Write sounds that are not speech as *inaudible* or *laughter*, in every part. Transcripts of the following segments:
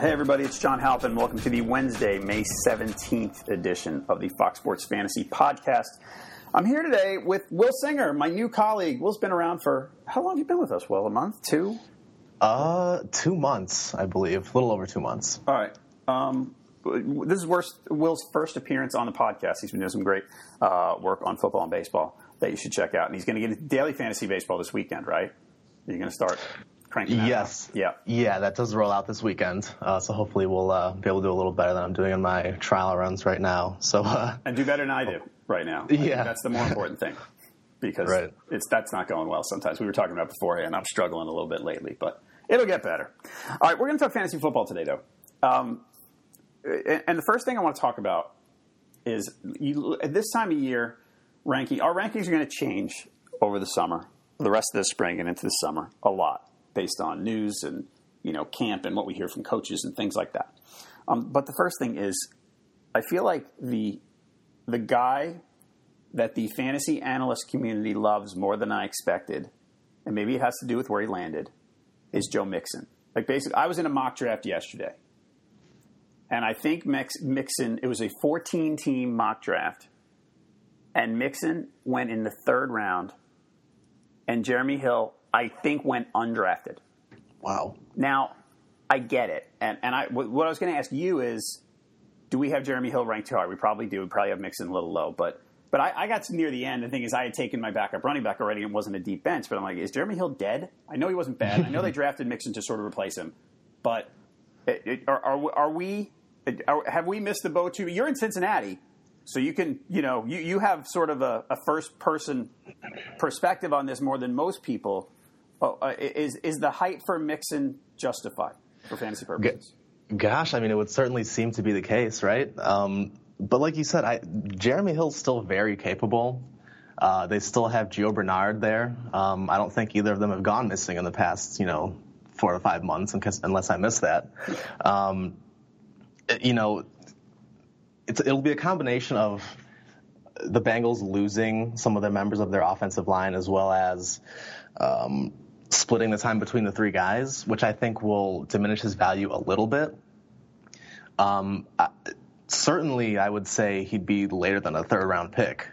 Hey, everybody, it's John Halpin. Welcome to the Wednesday, May 17th edition of the Fox Sports Fantasy Podcast. I'm here today with Will Singer, my new colleague. Will's been around for how long have you been with us, Will? A month? Two? Uh, two months, I believe. A little over two months. All right. Um, this is Will's first appearance on the podcast. He's been doing some great uh, work on football and baseball that you should check out. And he's going to get into daily fantasy baseball this weekend, right? You're going to start cranking Yes. out? Yeah. Yeah, that does roll out this weekend. Uh, so hopefully we'll uh, be able to do a little better than I'm doing in my trial runs right now. So uh, And do better than I do right now. I Yeah. that's the more important thing. Because Right. it's that's not going well sometimes. We were talking about beforehand. I'm struggling a little bit lately, but it'll get better. All right, we're going to talk fantasy football today, though. Um, and and the first thing I want to talk about is you, at this time of year, ranking. Our rankings are going to change over the summer, the rest of the spring and into the summer, a lot based on news and you know camp and what we hear from coaches and things like that. Um, but the first thing is, I feel like the the guy that the fantasy analyst community loves more than I expected, and maybe it has to do with where he landed, is Joe Mixon. Like basically, I was in a mock draft yesterday, and I think Mix, Mixon. It was a 14 team mock draft, and Mixon went in the third round, and Jeremy Hill, I think, went undrafted. wow. Now, I get it, and and I what I was going to ask you is, do we have Jeremy Hill ranked too high? We probably do. We probably have Mixon a little low, but but I, I got to near the end. The thing is, I had taken my backup running back already and wasn't a deep bench. But I'm like, is Jeremy Hill dead? I know he wasn't bad. I know they *laughs* drafted Mixon to sort of replace him, but it, it, are, are are we are, have we missed the boat too? You're in Cincinnati. So you can, you know, you, you have sort of a, a first person perspective on this more than most people. Oh, uh, is is the height for Mixon justified for fantasy purposes? Gosh, I mean, it would certainly seem to be the case, right? Um, but like you said, I, Jeremy Hill's still very capable. Uh, they still have Gio Bernard there. Um, I don't think either of them have gone missing in the past, you know, four to five months, unless- I missed that. Um, you know, it'll be a combination of the Bengals losing some of the members of their offensive line as well as um, splitting the time between the three guys, which I think will diminish his value a little bit. Um, I, certainly, I would say he'd be later than a third round pick.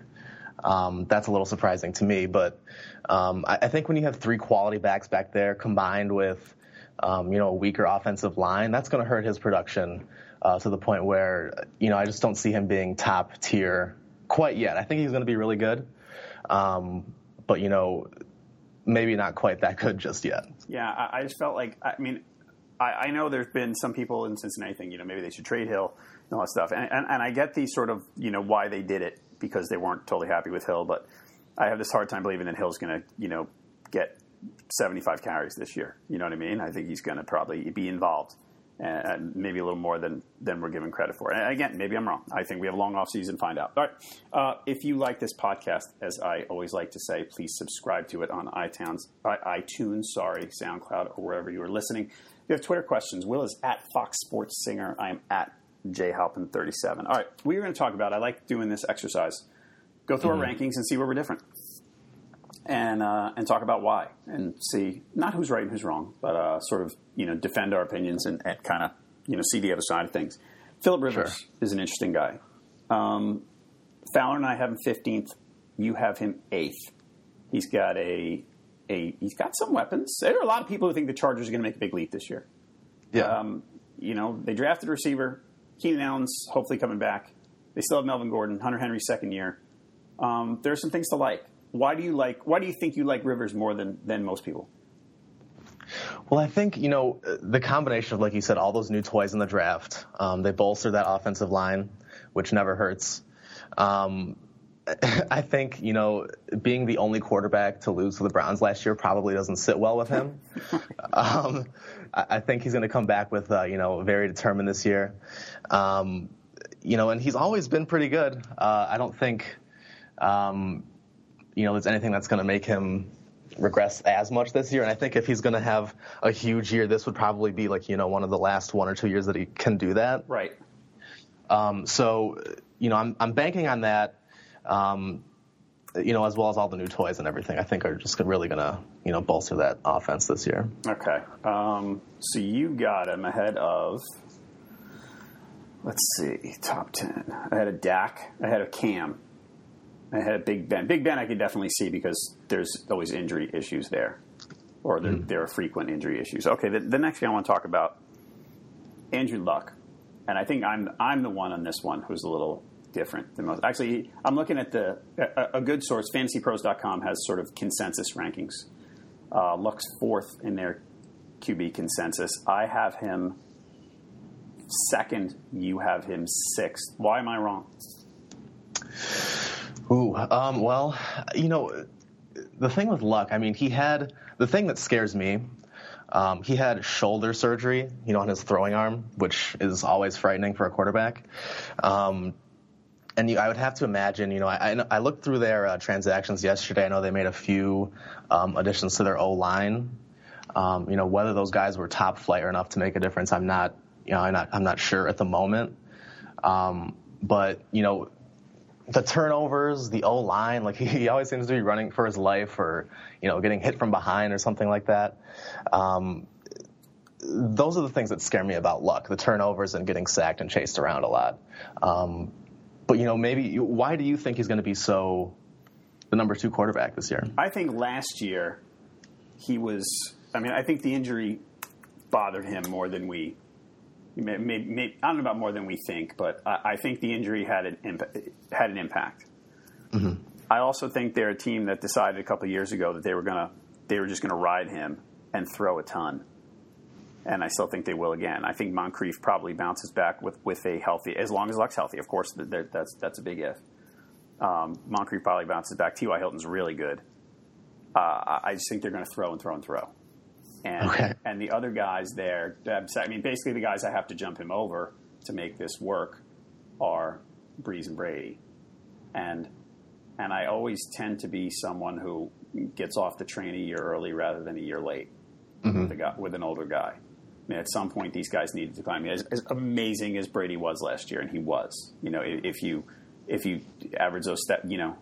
Um, that's a little surprising to me, but um, I, I think when you have three quality backs back there combined with um, you know a weaker offensive line, that's going to hurt his production uh, to the point where you know I just don't see him being top tier quite yet. I think he's going to be really good, um, but you know maybe not quite that good just yet. Yeah, I, I just felt like I mean, I, I know there's been some people in Cincinnati think you know maybe they should trade Hill and all that stuff, and, and and I get the sort of you know why they did it because they weren't totally happy with Hill, but I have this hard time believing that Hill's going to you know get 75 carries this year. You know what I mean? I think he's going to probably be involved. And and maybe a little more than, than we're given credit for. And again, maybe I'm wrong. I think we have a long off season. Find out. All right. Uh, if you like this podcast, as I always like to say, please subscribe to it on iTunes, uh, iTunes, sorry, SoundCloud, or wherever you are listening. If you have Twitter questions, Will is at Fox Sports Singer. I am at jhalpin37. All right, we are going to talk about. I like doing this exercise. Go through our mm-hmm. rankings and see where we're different, and uh, and talk about why, and see not who's right and who's wrong, but uh, sort of you know defend our opinions and, and kind of you know see the other side of things. Philip Rivers Sure. is an interesting guy. Um, Fowler and I have him fifteenth. You have him eighth. He's got a a he's got some weapons. There are a lot of people who think the Chargers are going to make a big leap this year. Yeah. Um, you know, they drafted a receiver. Keenan Allen's hopefully coming back. They still have Melvin Gordon, Hunter Henry's second year. Um, there are some things to like. Why do you like? Why do you think you like Rivers more than than most people? Well, I think you know the combination of, like you said, all those new toys in the draft. Um, they bolster that offensive line, which never hurts. Um, *laughs* I think you know being the only quarterback to lose to the Browns last year probably doesn't sit well with him. *laughs* um, I, think he's going to come back with uh, you know very determined this year. Um, you know, and he's always been pretty good. Uh, I don't think um, you know there's anything that's going to make him regress as much this year. And I think if he's going to have a huge year, this would probably be like you know one of the last one or two years that he can do that. Right. Um, so, you know, I'm, I'm banking on that. Um, you know, as well as all the new toys and everything, I think are just really going to, you know, bolster that offense this year. Okay. Um, so you got him ahead of, let's see, top 10. I had a Dak, I had a Cam, I had a A big Ben. Big Ben I could definitely see because there's always injury issues there, or there, mm. there are frequent injury issues. Okay, the, the next thing I want to talk about, Andrew Luck. And I think I'm, I'm the one on this one who's a little different than most. Actually, I'm looking at the a, a good source. FantasyPros.com has sort of consensus rankings. Uh, Luck's fourth in their QB consensus. I have him second. You have him sixth. Why am I wrong? Ooh, um, well, you know, the thing with Luck, I mean, he had the thing that scares me. Um, he had shoulder surgery, you know, on his throwing arm, which is always frightening for a quarterback. Um, and you, I would have to imagine, you know, I, I looked through their uh, transactions yesterday. I know they made a few um, additions to their O line. Um, you know, whether those guys were top flight or enough to make a difference, I'm not, you know, I'm not, I'm not sure at the moment. Um, but you know, the turnovers, the O line, like *laughs* he, he, always seems to be running for his life, or you know, getting hit from behind or something like that. Um, those are the things that scare me about Luck: the turnovers and getting sacked and chased around a lot. Um, but you know, maybe why do you think he's going to be so the number two quarterback this year? I think last year he was. I mean, I think the injury bothered him more than we. May, may, may, I don't know about more than we think, but I, I think the injury had an imp- had an impact. Mm-hmm. I also think they're a team that decided a couple years ago that they were gonna they were just gonna ride him and throw a ton and I still think they will again. I think Moncrief probably bounces back with, with a healthy, as long as Luck's healthy. Of course, that's that's a big if. Um, Moncrief probably bounces back. T.Y. Hilton's really good. Uh, I just think they're going to throw and throw and throw. And, okay. and the other guys there, I mean, basically the guys I have to jump him over to make this work are Brees and Brady. And and I always tend to be someone who gets off the train a year early rather than a year late mm-hmm. with, guy, with an older guy. I mean, at some point, these guys needed to climb. As, as, amazing as Brady was last year, and he was, you know, if you if you average those stat, you know,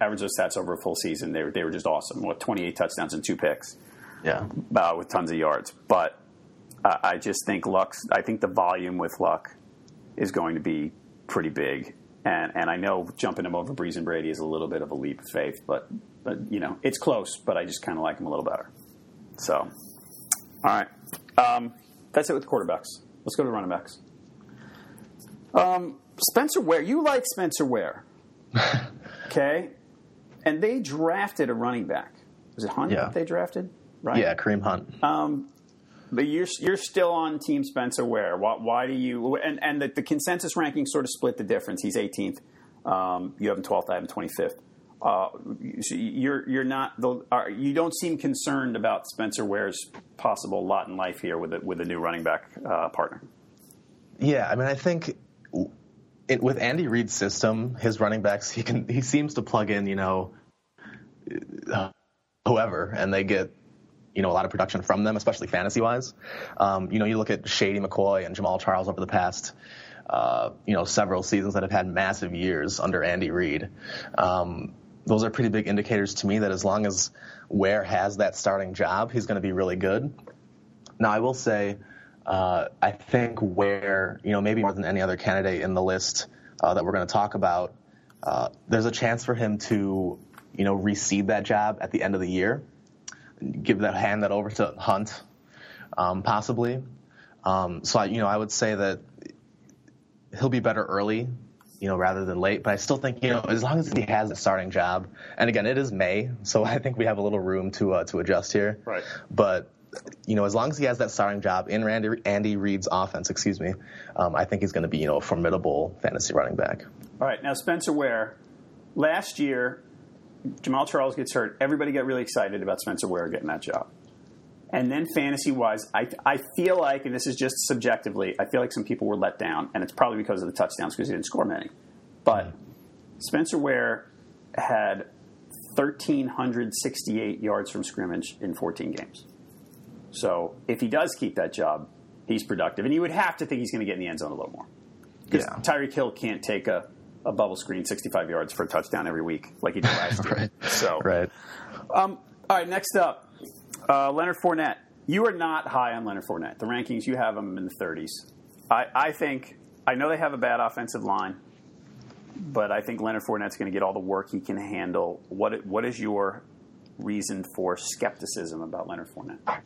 average those stats over a full season, they were they were just awesome. What twenty eight touchdowns and two picks, yeah, uh, with tons of yards. But uh, I just think Luck's. I think the volume with Luck is going to be pretty big. And, and I know jumping him over Brees and Brady is a little bit of a leap of faith, but, but you know it's close. But I just kind of like him a little better. So all right. Um, that's it with quarterbacks. Let's go to running backs. Um, Spencer Ware. You like Spencer Ware. *laughs* okay. And they drafted a running back. Was it Hunt yeah. they drafted? Right. Yeah, Kareem Hunt. Um, but you're you're still on Team Spencer Ware. Why, why do you? And and the, the, consensus ranking sort of split the difference. He's 18th. Um, you have him 12th. I have him 25th uh, you're you're not the, uh, you don't seem concerned about Spencer Ware's possible lot in life here with a, with a new running back uh, partner. Yeah, I mean, I think it, with Andy Reid's system, his running backs he can he seems to plug in, you know, uh, whoever, and they get you know a lot of production from them, especially fantasy wise. Um, you know, you look at Shady McCoy and Jamaal Charles over the past. Uh, you know, several seasons that have had massive years under Andy Reid. Um, those are pretty big indicators to me that as long as Ware has that starting job, he's going to be really good. Now, I will say, uh, I think Ware, you know, maybe more than any other candidate in the list uh, that we're going to talk about, uh, there's a chance for him to, you know, recede that job at the end of the year, give that hand that over to Hunt, um, possibly. Um, so, I, you know, I would say that he'll be better early you know, rather than late. But I still think, you know, as long as he has a starting job, and again, it is May, so I think we have a little room to uh, to adjust here. Right. But you know, as long as he has that starting job in Randy, Andy Reid's offense, excuse me, um, I think he's going to be, you know, a formidable fantasy running back. All right. Now, Spencer Ware, last year, Jamaal Charles gets hurt. Everybody got really excited about Spencer Ware getting that job. And then fantasy wise, I, I feel like, and this is just subjectively, I feel like some people were let down, and it's probably because of the touchdowns because he didn't score many. But Spencer Ware had 1,368 yards from scrimmage in 14 games. So if he does keep that job, he's productive. And you would have to think he's going to get in the end zone a little more. Because yeah. Tyreek Hill can't take a, a bubble screen 65 yards for a touchdown every week, like he did last *laughs* year. Right. So, Right. um, all right, next up, uh, Leonard Fournette. You are not high on Leonard Fournette. The rankings, you have him in the 30s. I, I think, I know they have a bad offensive line, but I think Leonard Fournette's going to get all the work he can handle. What What is your reason for skepticism about Leonard Fournette?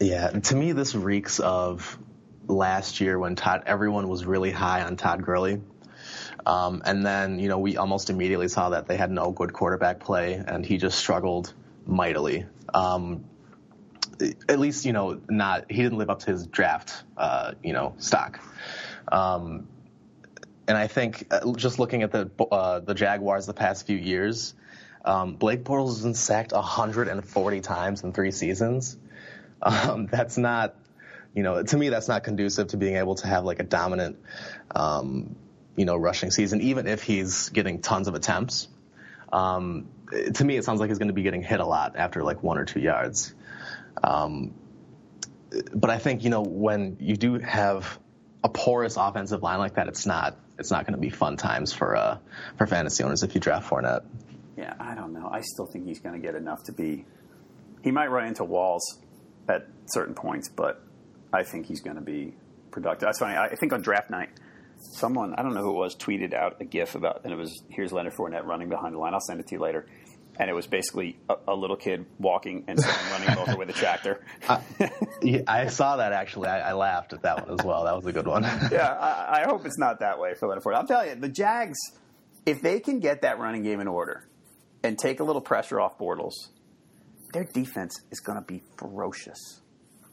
Yeah, to me, this reeks of last year when Todd, everyone was really high on Todd Gurley. Um, and then, you know, we almost immediately saw that they had no good quarterback play, and he just struggled mightily. Um, at least, you know, not he didn't live up to his draft, uh, you know, stock. Um, and I think uh, just looking at the uh, the Jaguars the past few years, um, Blake Bortles has been sacked 140 times in three seasons. *laughs* Um, that's not, you know, to me that's not conducive to being able to have like a dominant, um, you know, rushing season, even if he's getting tons of attempts. Um, to me, it sounds like he's going to be getting hit a lot after like one or two yards. Um, but I think you know when you do have a porous offensive line like that, it's not it's not going to be fun times for uh, for fantasy owners if you draft Fournette. Yeah, I don't know. I still think he's going to get enough to be. He might run into walls at certain points, but I think he's going to be productive. That's funny. I think on draft night, someone I don't know who it was tweeted out a GIF about, and it was here's Leonard Fournette running behind the line. I'll send it to you later. And it was basically a, a little kid walking and running *laughs* over with a tractor. Yeah, I saw that actually. I, I laughed at that one as well. That was a good one. *laughs* yeah, I, I hope it's not that way for Leonard Fournette. I'm telling you, the Jags, if they can get that running game in order and take a little pressure off Bortles, their defense is going to be ferocious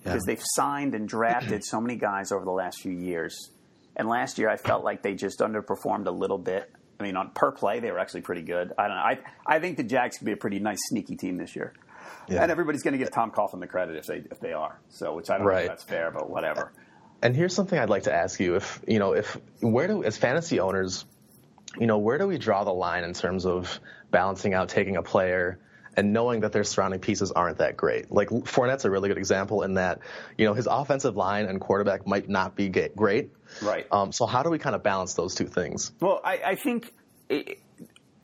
Yeah. because they've signed and drafted so many guys over the last few years. And last year, I felt like they just underperformed a little bit. I mean, on per play, they were actually pretty good. I don't know. I I think the Jags could be a pretty nice sneaky team this year. Yeah. And everybody's going to give Tom Coughlin the credit if they if they are. So, which I don't know if that's fair, but whatever. And here's something I'd like to ask you: if you know, if where do as fantasy owners, you know, where do we draw the line in terms of balancing out taking a player and knowing that their surrounding pieces aren't that great? Like Fournette's a really good example in that, you know, his offensive line and quarterback might not be great. Right. Um, so how do we kind of balance those two things? Well, I, I think it,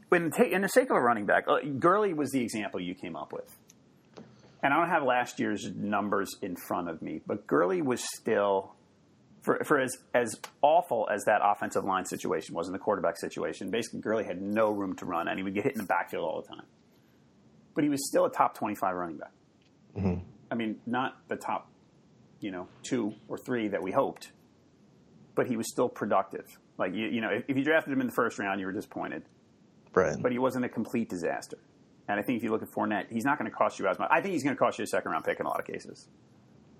when ta- in the sake of a running back, uh, Gurley was the example you came up with, and I don't have last year's numbers in front of me, but Gurley was still. For, for as, as awful as that offensive line situation was in the quarterback situation, basically Gurley had no room to run, and he would get hit in the backfield all the time. But he was still a top twenty-five running back. Mm-hmm. I mean, not the top, you know, two or three that we hoped, but he was still productive. Like you, you know, if, if you drafted him in the first round, you were disappointed, Right. but he wasn't a complete disaster. And I think if you look at Fournette, he's not going to cost you as much. I think he's going to cost you a second round pick in a lot of cases.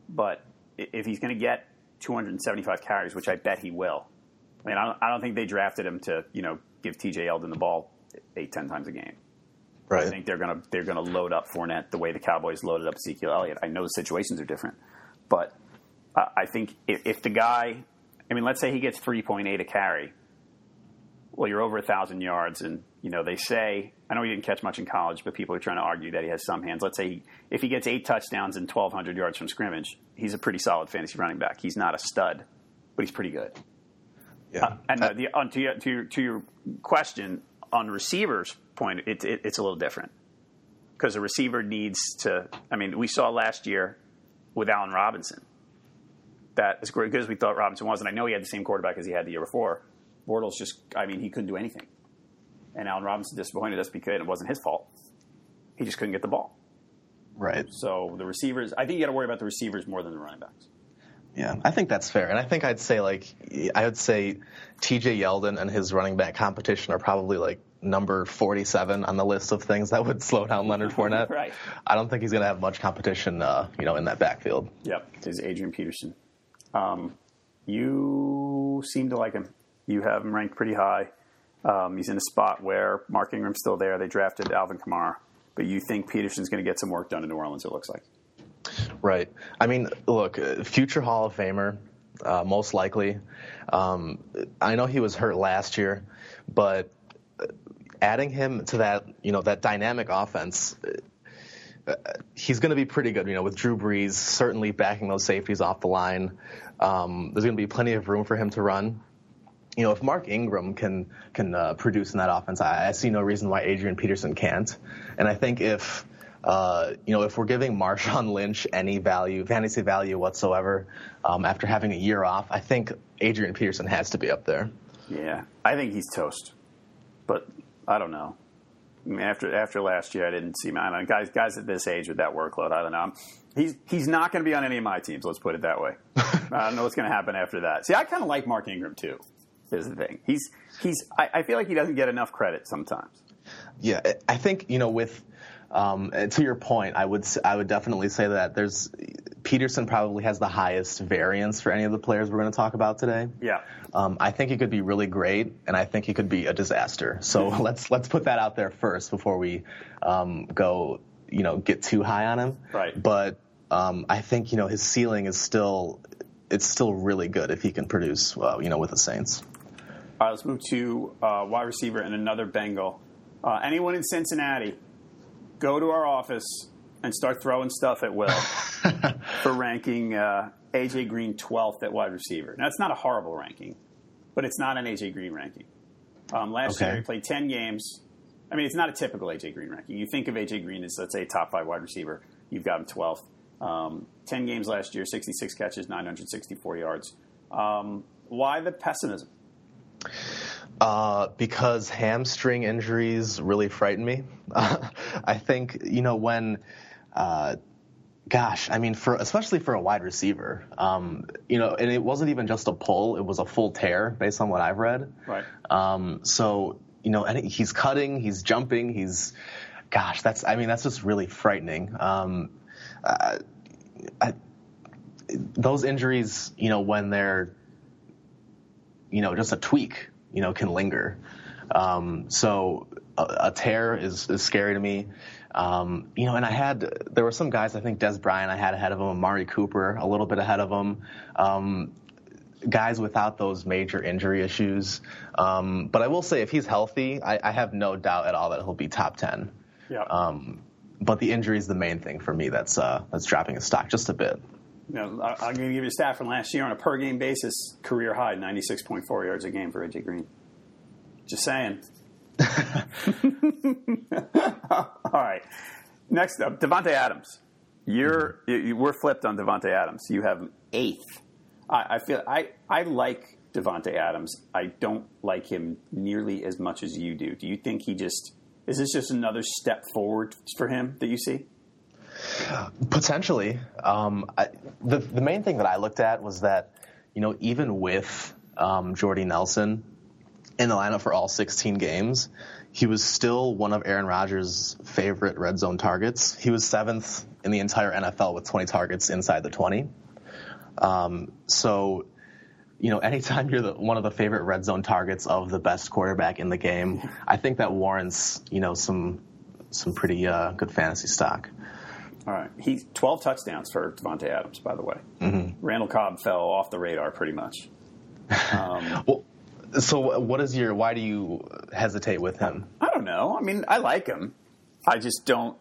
But if he's going to get 275 carries, which I bet he will, I mean, I don't, I don't think they drafted him to, you know, give T.J. Yeldon the ball eight, ten times a game. Right. I think they're going to they're to load up Fournette the way the Cowboys loaded up Ezekiel Elliott. I know the situations are different, but uh, I think if, if the guy, I mean, let's say he gets three point eight a carry, well, you're over a thousand yards, and you know they say I know he didn't catch much in college, but people are trying to argue that he has some hands. Let's say he, if he gets eight touchdowns and twelve hundred yards from scrimmage, he's a pretty solid fantasy running back. He's not a stud, but he's pretty good. yeah. And uh, the, on to, your, to, your, to your question on receivers point, it, it, it's a little different because a receiver needs to. I mean, we saw last year with Allen Robinson that as good as we thought Robinson was, and I know he had the same quarterback as he had the year before. Bortles just, I mean, he couldn't do anything, and Allen Robinson disappointed us because it wasn't his fault. He just couldn't get the ball. right. So the receivers, I think you got to worry about the receivers more than the running backs. Yeah, I think that's fair, and I think I'd say like I would say T.J. Yeldon and his running back competition are probably like number 47 on the list of things that would slow down Leonard *laughs* Fournette. Right. I don't think he's going to have much competition, uh, you know, in that backfield. Yep, is Adrian Peterson. Um, you seem to like him. You have him ranked pretty high. Um, he's in a spot where Mark Ingram's still there. They drafted Alvin Kamara, but you think Peterson's going to get some work done in New Orleans? It looks like. Right. I mean, look, uh, future Hall of Famer, uh, most likely. Um, I know he was hurt last year, but uh, adding him to that, you know, that dynamic offense, uh, he's going to be pretty good. You know, with Drew Brees certainly backing those safeties off the line, um, there's going to be plenty of room for him to run. you know, if Mark Ingram can can uh, produce in that offense, I, I, see no reason why Adrian Peterson can't. And I think if uh, you know if we're giving Marshawn Lynch any value, fantasy value whatsoever, um, after having a year off, I think Adrian Peterson has to be up there. Yeah, I think he's toast, but I don't know. I mean, after after last year, I didn't see. I don't guys guys at this age with that workload. I don't know. He's he's not going to be on any of my teams. Let's put it that way. *laughs* I don't know what's going to happen after that. See, I kind of like Mark Ingram too. Is the thing. He's he's. I, I, feel like he doesn't get enough credit sometimes. Yeah, I think you know with. Um, to your point, I would I would definitely say that there's Peterson probably has the highest variance for any of the players we're going to talk about today. Yeah. Um, I think he could be really great, and I think he could be a disaster. So *laughs* let's let's put that out there first before we um, go, you know, get too high on him. Right. But um, I think you know his ceiling is still it's still really good if he can produce, uh, you know, with the Saints. All right, let's move to uh, wide receiver and another Bengal. Uh, anyone in Cincinnati, go to our office and start throwing stuff at Will *laughs* for ranking uh, AJ Green 12th at wide receiver. Now, it's not a horrible ranking, but it's not an AJ Green ranking. Um, last okay. year, he played 10 games. I mean, it's not a typical AJ Green ranking. You think of AJ Green as, let's say, top five wide receiver. You've got him 12th. Um, 10 games last year, 66 catches, 964 yards. Um, why the pessimism? Uh, because hamstring injuries really frighten me. *laughs* I think, you know, when, uh, gosh, I mean, for especially for a wide receiver, um, you know, and it wasn't even just a pull; it was a full tear, based on what I've read. Right. Um, so, you know, and he's cutting, he's jumping, he's, gosh, that's, I mean, that's just really frightening. Um, uh, I, those injuries, you know, when they're, you know, just a tweak, you know, can linger. Um, so a, a, tear is, is scary to me. Um, you know, and I had there were some guys I think Dez Bryant I had ahead of him, Amari Cooper a little bit ahead of him. Um, guys without those major injury issues. Um, but I will say, if he's healthy, I, I, have no doubt at all that he'll be top ten. Yeah. Um, but the injury is the main thing for me that's uh, that's dropping his stock just a bit. You know, I'm going to give you a stat from last year on a per game basis, career high, 96.4 yards a game for AJ Green. Just saying. *laughs* All right. Next up, Davante Adams. You're mm-hmm. you, we're flipped on Davante Adams. You have eighth. I, I feel I I like Davante Adams. I don't like him nearly as much as you do. Do you think he just is this just another step forward for him that you see? Potentially. Um, I, the the main thing that I looked at was that you know even with um, Jordy Nelson in the lineup for all 16 games, he was still one of Aaron Rodgers' favorite red zone targets. He was seventh in the entire NFL with 20 targets inside the 20. Um, so you know, anytime you're the, one of the favorite red zone targets of the best quarterback in the game, I think that warrants, you know, some some pretty uh, good fantasy stock. All right, he's 12 touchdowns for Davante Adams, by the way. Mm-hmm. Randall Cobb fell off the radar pretty much. Um, *laughs* well, so what is your? Why do you hesitate with him? I don't know. I mean, I like him. I just don't.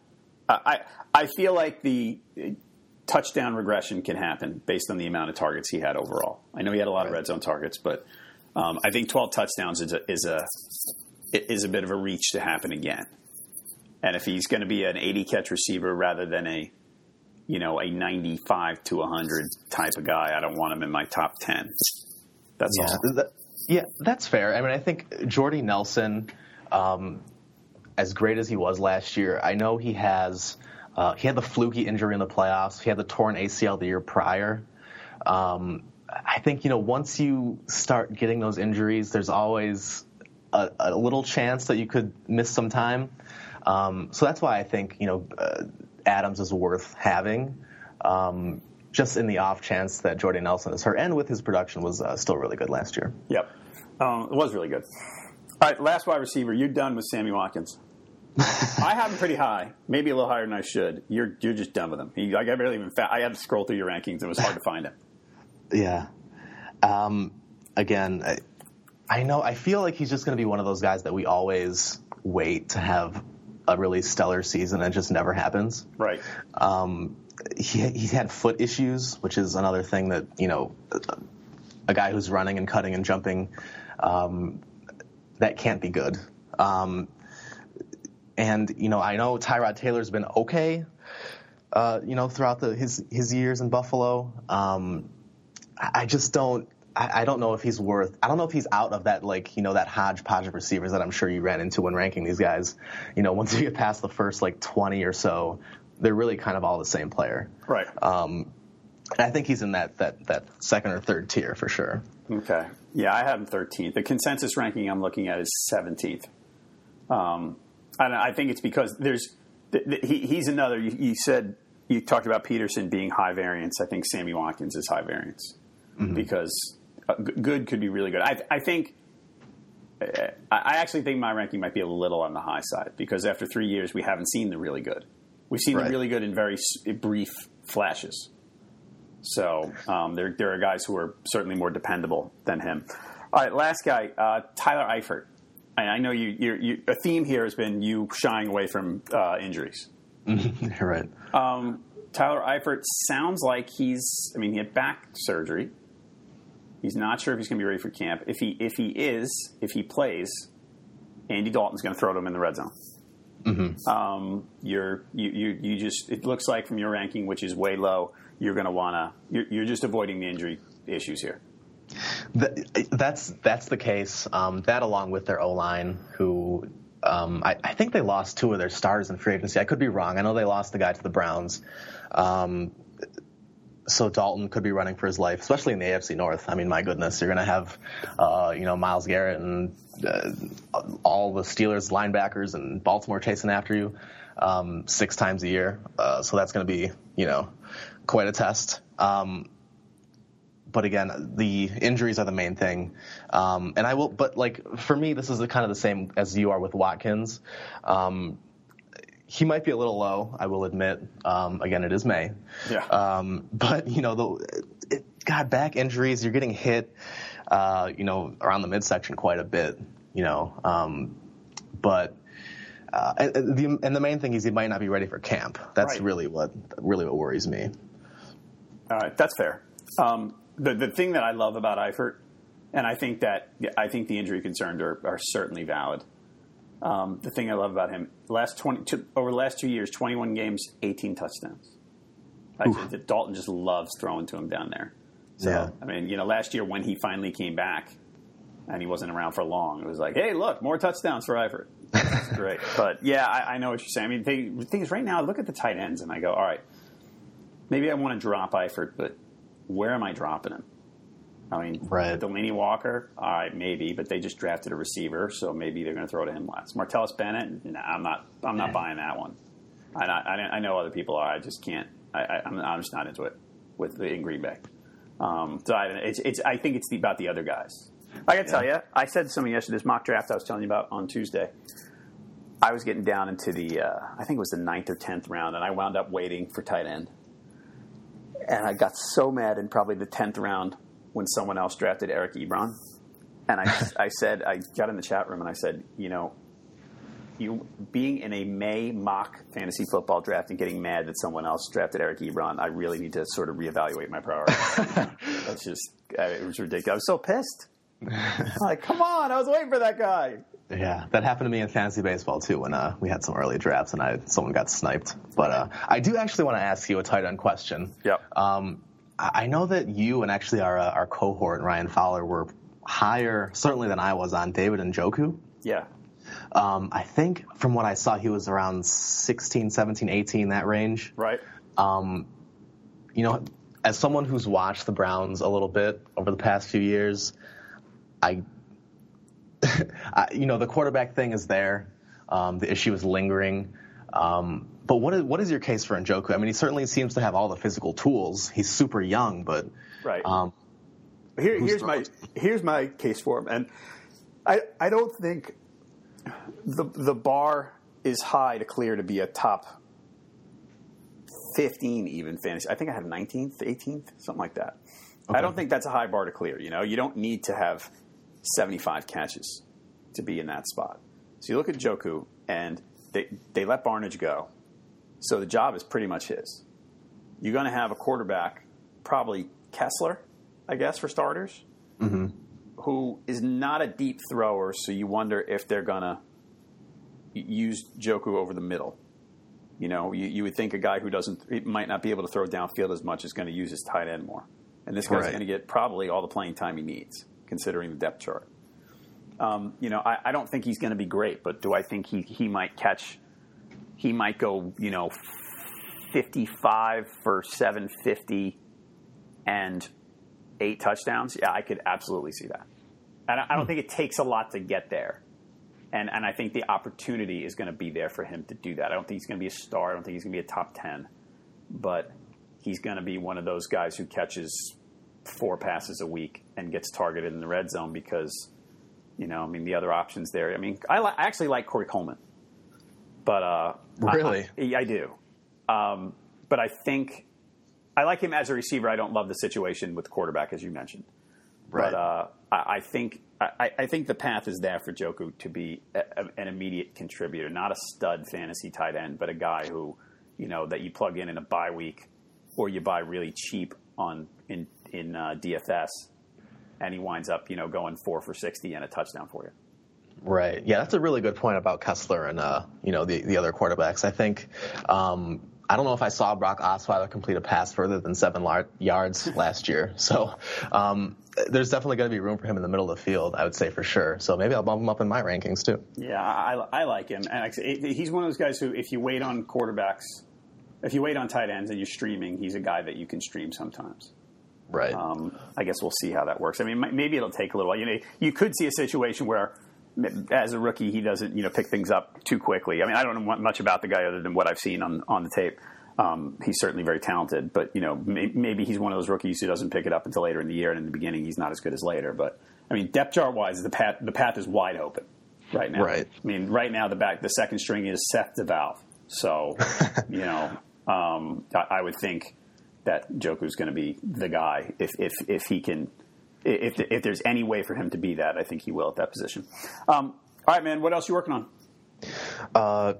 I I feel like the touchdown regression can happen based on the amount of targets he had overall. I know he had a lot of red zone targets, but um, I think 12 touchdowns is a, is a is a bit of a reach to happen again. And if he's going to be an 80 catch receiver rather than a you know a 95 to 100 type of guy, I don't want him in my top 10. That's yeah, all. That, yeah, that's fair. I mean, I think Jordy Nelson, um, as great as he was last year, I know he has uh, he had the fluky injury in the playoffs. He had the torn ACL the year prior. Um, I think you know once you start getting those injuries, there's always a, a little chance that you could miss some time. Um, so that's why I think you know uh, Adams is worth having. Um, just in the off chance that Jordy Nelson is hurt, and with his production was uh, still really good last year. Yep, um, it was really good. All right, last wide receiver. You're done with Sammy Watkins. *laughs* I have him pretty high, maybe a little higher than I should. You're you're just done with him. He, like I barely even fa- I had to scroll through your rankings. It was hard to find him. Yeah. Um, again, I, I know. I feel like he's just going to be one of those guys that we always wait to have a really stellar season, and it just never happens. Right. Um, he he had foot issues, which is another thing that you know, a guy who's running and cutting and jumping um, that can't be good. Um, and you know, I know Tyrod Taylor's been okay, uh, you know, throughout the, his his years in Buffalo. Um, I, I just don't. I, I don't know if he's worth. I don't know if he's out of that like you know that hodgepodge of receivers that I'm sure you ran into when ranking these guys. You know, *laughs* once you get past the first like 20 or so, they're really kind of all the same player. Right. Um, and I think he's in that that that second or third tier for sure. Okay. Yeah, I have him 13th. The consensus ranking I'm looking at is 17th. Um, and I think it's because there's th- th- he, he's another. You, you, said you talked about Peterson being high variance. I think Sammy Watkins is high variance mm-hmm. because good could be really good. I, I think. Uh, I actually think my ranking might be a little on the high side because after three years, we haven't seen the really good. We've seen right. the really good in very brief flashes. So um, there, there are guys who are certainly more dependable than him. All right, last guy, uh, Tyler Eifert. I know you, you, you, a theme here has been you shying away from uh, injuries. *laughs* right. Um, Tyler Eifert sounds like he's. I mean, he had back surgery. He's not sure if he's going to be ready for camp. If he if he is, if he plays, Andy Dalton's going to throw to him in the red zone. Mm-hmm. Um, you're you, you you just it looks like from your ranking, which is way low, you're going to want to you're, you're just avoiding the injury issues here. That's that's the case. Um, that along with their O line, who um, I, I, think they lost two of their stars in free agency. I could be wrong. I know they lost the guy to the Browns. Um, so Dalton could be running for his life, especially in the AFC North. I mean, my goodness, you're going to have, uh, you know, Myles Garrett and uh, all the Steelers linebackers and Baltimore chasing after you um, six times a year. Uh, so that's going to be, you know, quite a test. Um, but again, the injuries are the main thing. Um, and I will, but like for me, this is the, kind of the same as you are with Watkins. Um, he might be a little low, I will admit. Um, again, it is May. Yeah. Um, but you know, the it, God, back injuries, you're getting hit, uh, you know, around the midsection quite a bit. You know, um, but. Uh, and, the, and the main thing is he might not be ready for camp. That's right. really what really what worries me. All right, that's fair. Um, the the thing that I love about Eifert, and I think that I think the injury concerns are, are certainly valid. Um, the thing I love about him last twenty two, over the last two years, twenty one games, eighteen touchdowns. I think that Dalton just loves throwing to him down there. So yeah. I mean, you know, last year when he finally came back and he wasn't around for long, it was like, hey, look, more touchdowns for Eifert. That's *laughs* great. But yeah, I, I, know what you're saying. I mean, they, the thing is, right now, I look at the tight ends and I go, all right, maybe I want to drop Eifert, but where am I dropping him? I mean, right. Delanie Walker, all right, maybe, but they just drafted a receiver, so maybe they're going to throw to him less. Martellus Bennett, nah, I'm not, I'm not buying that one. I, I, I, know other people are. I just can't. I, am I'm just not into it with the, in Green Bay. Um, so I, it's, it's, I think it's the, about the other guys. I got to yeah. tell you, I said something yesterday. This mock draft I was telling you about on Tuesday. I was getting down into the, uh, I think it was the ninth or tenth round, and I wound up waiting for tight end and I got so mad in probably the tenth round when someone else drafted Eric Ebron, and I, I said I got in the chat room and I said, you know, you being in a May mock fantasy football draft and getting mad that someone else drafted Eric Ebron, I really need to sort of reevaluate my priorities. *laughs* That's just it was ridiculous. I was so pissed. like, come on, I was waiting for that guy. Yeah, that happened to me in fantasy baseball too when uh, we had some early drafts and I someone got sniped. But uh, I do actually want to ask you a tight end question. Yep. Um, I know that you and actually our uh, our cohort Ryan Fowler were higher certainly than I was on David Njoku. Yeah. Um, I think from what I saw, he was around 16, 17, 18, that range. Right. Um, you know, as someone who's watched the Browns a little bit over the past few years, I *laughs* you know, the quarterback thing is there. Um, the issue is lingering. Um, but what is, what is your case for Njoku? I mean, he certainly seems to have all the physical tools. He's super young, but right. Um, Here, here's my here's my case for him, and I I don't think the the bar is high to clear to be a top 15 even fantasy. I think I had 19th, 18th, something like that. Okay. I don't think that's a high bar to clear. You know, you don't need to have 75 catches to be in that spot. So you look at Njoku, and they, they let Barnidge go. So the job is pretty much his. You're going to have a quarterback, probably Kessler, I guess, for starters. Mm-hmm. who is not a deep thrower, so you wonder if they're gonna use Njoku over the middle. You know, you, you would think a guy who doesn't he might not be able to throw downfield as much is going to use his tight end more, and this guy's Right. going to get probably all the playing time he needs, considering the depth chart. Um, you know, I, I don't think he's going to be great, but do I think he he might catch? He might go, you know, fifty-five for seven fifty, and eight touchdowns. Yeah, I could absolutely see that. And I, I don't hmm. think it takes a lot to get there. And, and I think the opportunity is going to be there for him to do that. I don't think he's going to be a star. I don't think he's going to be a top 10. But he's going to be one of those guys who catches four passes a week and gets targeted in the red zone because, you know, I mean, the other options there. I mean, I, li- I actually like Corey Coleman. But, uh, Really? I, I do. Um, but I think I like him as a receiver. I don't love the situation with the quarterback, as you mentioned. Right. But uh, I, I think I, I think the path is there for Njoku to be a, a- an immediate contributor, not a stud fantasy tight end, but a guy who you know that you plug in in a bye week, or you buy really cheap on in in uh, DFS, and he winds up you know going four for sixty and a touchdown for you. Right. Yeah, that's a really good point about Kessler and uh, you know the the other quarterbacks. I think um, I don't know if I saw Brock Osweiler complete a pass further than seven lar- yards *laughs* last year. So um, there's definitely going to be room for him in the middle of the field. I would say for sure. So maybe I'll bump him up in my rankings too. Yeah, I, I like him, and he's one of those guys who, if you wait on quarterbacks, if you wait on tight ends and you're streaming, he's a guy that you can stream sometimes. Right. Um, I guess we'll see how that works. I mean, maybe it'll take a little while. You know, you could see a situation where, as a rookie, he doesn't you know pick things up too quickly. I mean, I don't know much about the guy other than what I've seen on on the tape. Um, he's certainly very talented, but you know, may- maybe he's one of those rookies who doesn't pick it up until later in the year, and in the beginning, he's not as good as later. But I mean, depth chart wise, the path the path is wide open right now. Right. I mean, right now the back the second string is Seth DeValve. So, *laughs* you know, um, I, I would think that Njoku's going to be the guy if if if he can if if there's any way for him to be that, I think he will at that position. Um, all right, man. What else are you working on? Uh,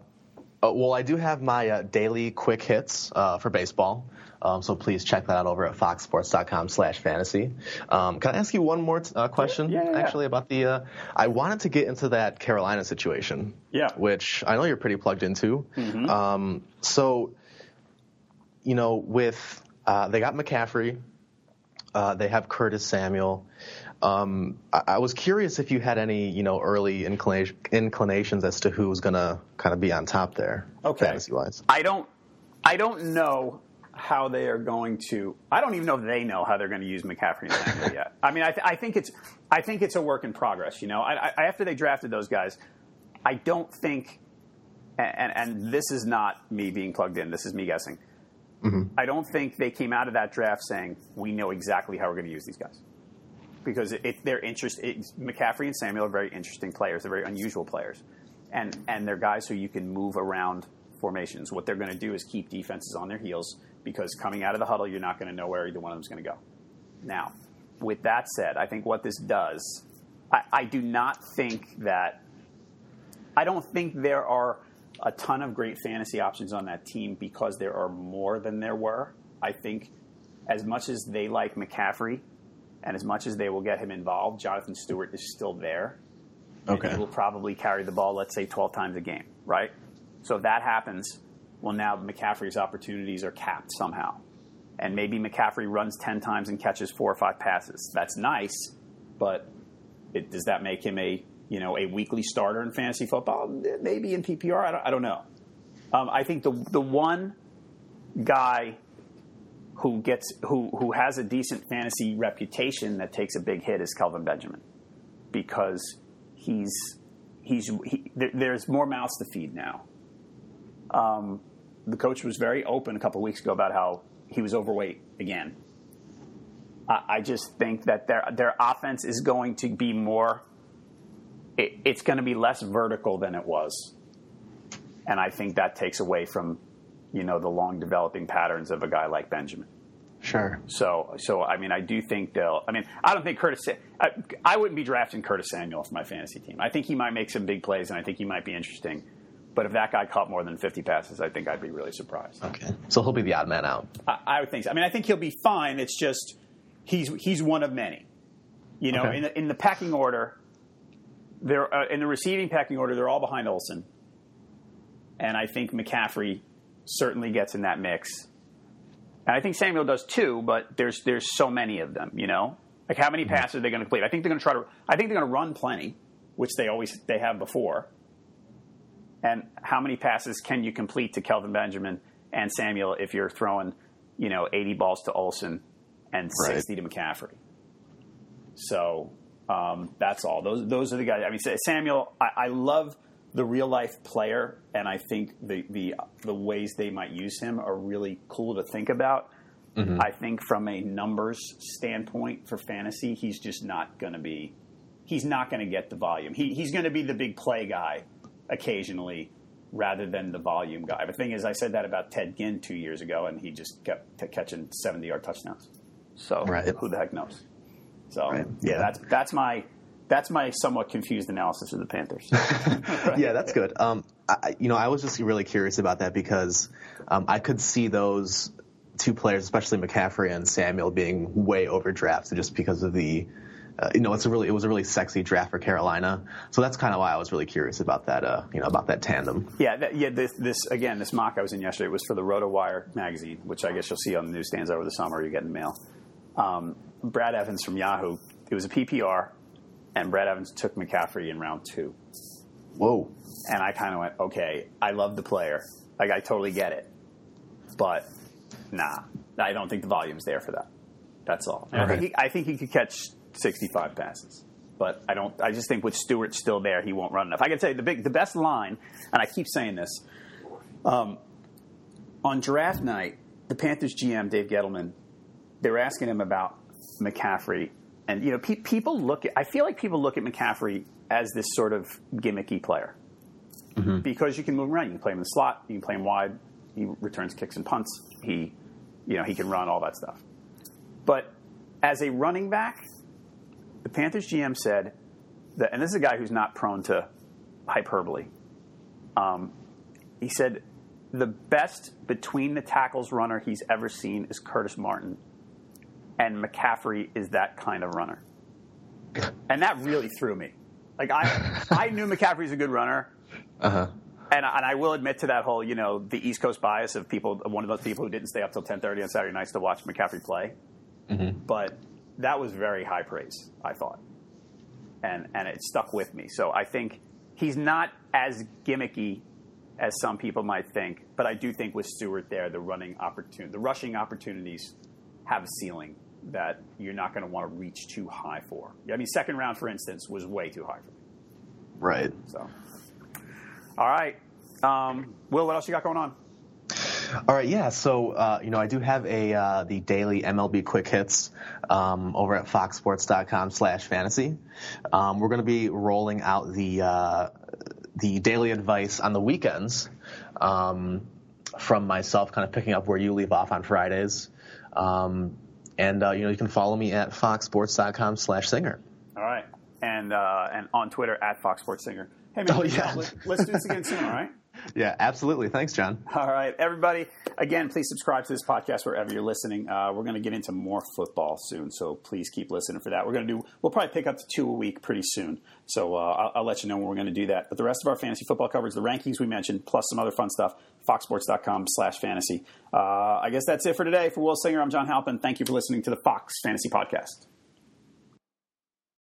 well, I do have my uh, daily quick hits uh, for baseball. Um, so please check that out over at foxsports.com slash fantasy. Um, can I ask you one more t- uh, question, Yeah, yeah, yeah. actually, about the... Uh, I wanted to get into that Carolina situation. Yeah. Mm-hmm. Which I know you're pretty plugged into. Um, so, you know, with... Uh, they got McCaffrey. Uh, they have Curtis Samuel. Um, I, I was curious if you had any, you know, early inclination, inclinations as to who was going to kind of be on top there, Okay. fantasy-wise. I don't I don't know how they are going to. I don't even know if they know how they're going to use McCaffrey and Samuel yet. I mean, I, th- I think it's I think it's a work in progress. You know, I, I, after they drafted those guys, I don't think, and, and this is not me being plugged in. This is me guessing. Mm-hmm. I don't think they came out of that draft saying we know exactly how we're going to use these guys because it, they're interest. McCaffrey and Samuel are very interesting players. They're very unusual players, and and they're guys who you can move around formations. What they're going to do is keep defenses on their heels because coming out of the huddle, you're not going to know where either one of them is going to go. Now, with that said, I think what this does, I, I do not think that. I don't think there are a ton of great fantasy options on that team because there are more than there were. I think as much as they like McCaffrey and as much as they will get him involved, Jonathan Stewart is still there. Okay. he will probably carry the ball, let's say, 12 times a game, right? So if that happens, well, now McCaffrey's opportunities are capped somehow. And maybe McCaffrey runs 10 times and catches four or five passes. That's nice, but it, does that make him a you know a weekly starter in fantasy football? Maybe in PPR. I don't, I don't know. Um, I think the the one guy who gets who who has a decent fantasy reputation that takes a big hit is Kelvin Benjamin because he's he's he, there, there's more mouths to feed now. Um, the coach was very open a couple weeks ago about how he was overweight again. I, I just think that their their offense is going to be more. It, it's going to be less vertical than it was, and I think that takes away from, you know, the long developing patterns of a guy like Benjamin. Sure. So, so I mean, I do think they'll. I mean, I don't think Curtis. I, I wouldn't be drafting Curtis Samuel for my fantasy team. I think he might make some big plays, and I think he might be interesting. But if that guy caught more than 50 passes, I think I'd be really surprised. Okay. So he'll be the odd man out. I, I would think so. I mean, I think he'll be fine. It's just he's he's one of many. You know, Okay. in, the, in the pecking order, they're uh, in the receiving pecking order. They're all behind Olsen, and I think McCaffrey certainly gets in that mix. And I think Samuel does too, but there's there's so many of them. You know, like how many passes are they going to complete? I think they're going to try to. I think they're going to run plenty, which they always they have before. And how many passes can you complete to Kelvin Benjamin and Samuel if you're throwing, you know, 80 balls to Olsen and Right. 60 to McCaffrey? So um, that's all. Those those are the guys. I mean, Samuel. I, I love the real life player, and I think the the the ways they might use him are really cool to think about. I think from a numbers standpoint for fantasy, he's just not going to be. He's not going to get the volume. He, he's going to be the big play guy occasionally, rather than the volume guy. The thing is, I said that about Ted Ginn two years ago, and he just kept catching seventy yard touchdowns. So Right. who the heck knows? So Right. yeah, Yeah. that's that's my that's my somewhat confused analysis of the Panthers. *laughs* yeah, that's good. Um, I, you know, I was just really curious about that because um, I could see those two players, especially McCaffrey and Samuel, being way overdrafted just because of the. Uh, you know, it's a really it was a really sexy draft for Carolina, so that's kind of why I was really curious about that. Uh, you know, about that tandem. Yeah, that, yeah. This, this again, this mock I was in yesterday was for the RotoWire magazine, which I guess you'll see on the newsstands over the summer. You get in the mail. Um, Brad Evans from Yahoo. It was a PPR, and Brad Evans took McCaffrey in round two, Whoa. and I kind of went, okay, I love the player, like I totally get it, but nah, I don't think the volume's there for that. That's all. And I think he, I think he could catch sixty-five passes. But I don't. I just think with Stewart still there, he won't run enough. I can tell you the big, the best line, and I keep saying this. Um, on draft night, the Panthers GM Dave Gettleman, they were asking him about McCaffrey, and you know, pe- people look at. I feel like people look at McCaffrey as this sort of gimmicky player because you can move around. You can play him in the slot. You can play him wide. He returns kicks and punts. He, you know, he can run all that stuff. But as a running back, the Panthers GM said that, and this is a guy who's not prone to hyperbole. Um, he said the best between the tackles runner he's ever seen is Curtis Martin, and McCaffrey is that kind of runner. And that really threw me. Like I, I knew McCaffrey's a good runner, Uh huh. and, and I will admit to that whole, you know, the East Coast bias of people, one of those people who didn't stay up till 10:30 on Saturday nights to watch McCaffrey play. But that was very high praise, I thought, and and it stuck with me. So I think he's not as gimmicky as some people might think, but I do think with Stewart there, the running opportunity, the rushing opportunities have a ceiling that you're not going to want to reach too high for. I mean, second round, for instance, was way too high for me. Right. So, all right, um, Will, what else you got going on? All right, yeah. So uh, you know, I do have a uh, the daily MLB quick hits um, over at FoxSports.com/fantasy. Um, we're going to be rolling out the uh, the daily advice on the weekends um, from myself, kind of picking up where you leave off on Fridays. Um, and uh, you know, you can follow me at FoxSports.com/singer. All right, and uh, and on Twitter at Fox Sports Singer. Hey, man, Oh, yeah. let, let's do this again soon. All right. *laughs* Yeah, absolutely. Thanks, John. All right, everybody. Again, please subscribe to this podcast wherever you're listening. Uh, we're going to get into more football soon, so please keep listening for that. We're going to do. We'll probably pick up to two a week pretty soon. So uh, I'll, I'll let you know when we're going to do that. But the rest of our fantasy football coverage, the rankings we mentioned, plus some other fun stuff. FoxSports.com/fantasy. Uh, I guess that's it for today. For Will Singer, I'm John Halpin. Thank you for listening to the Fox Fantasy Podcast.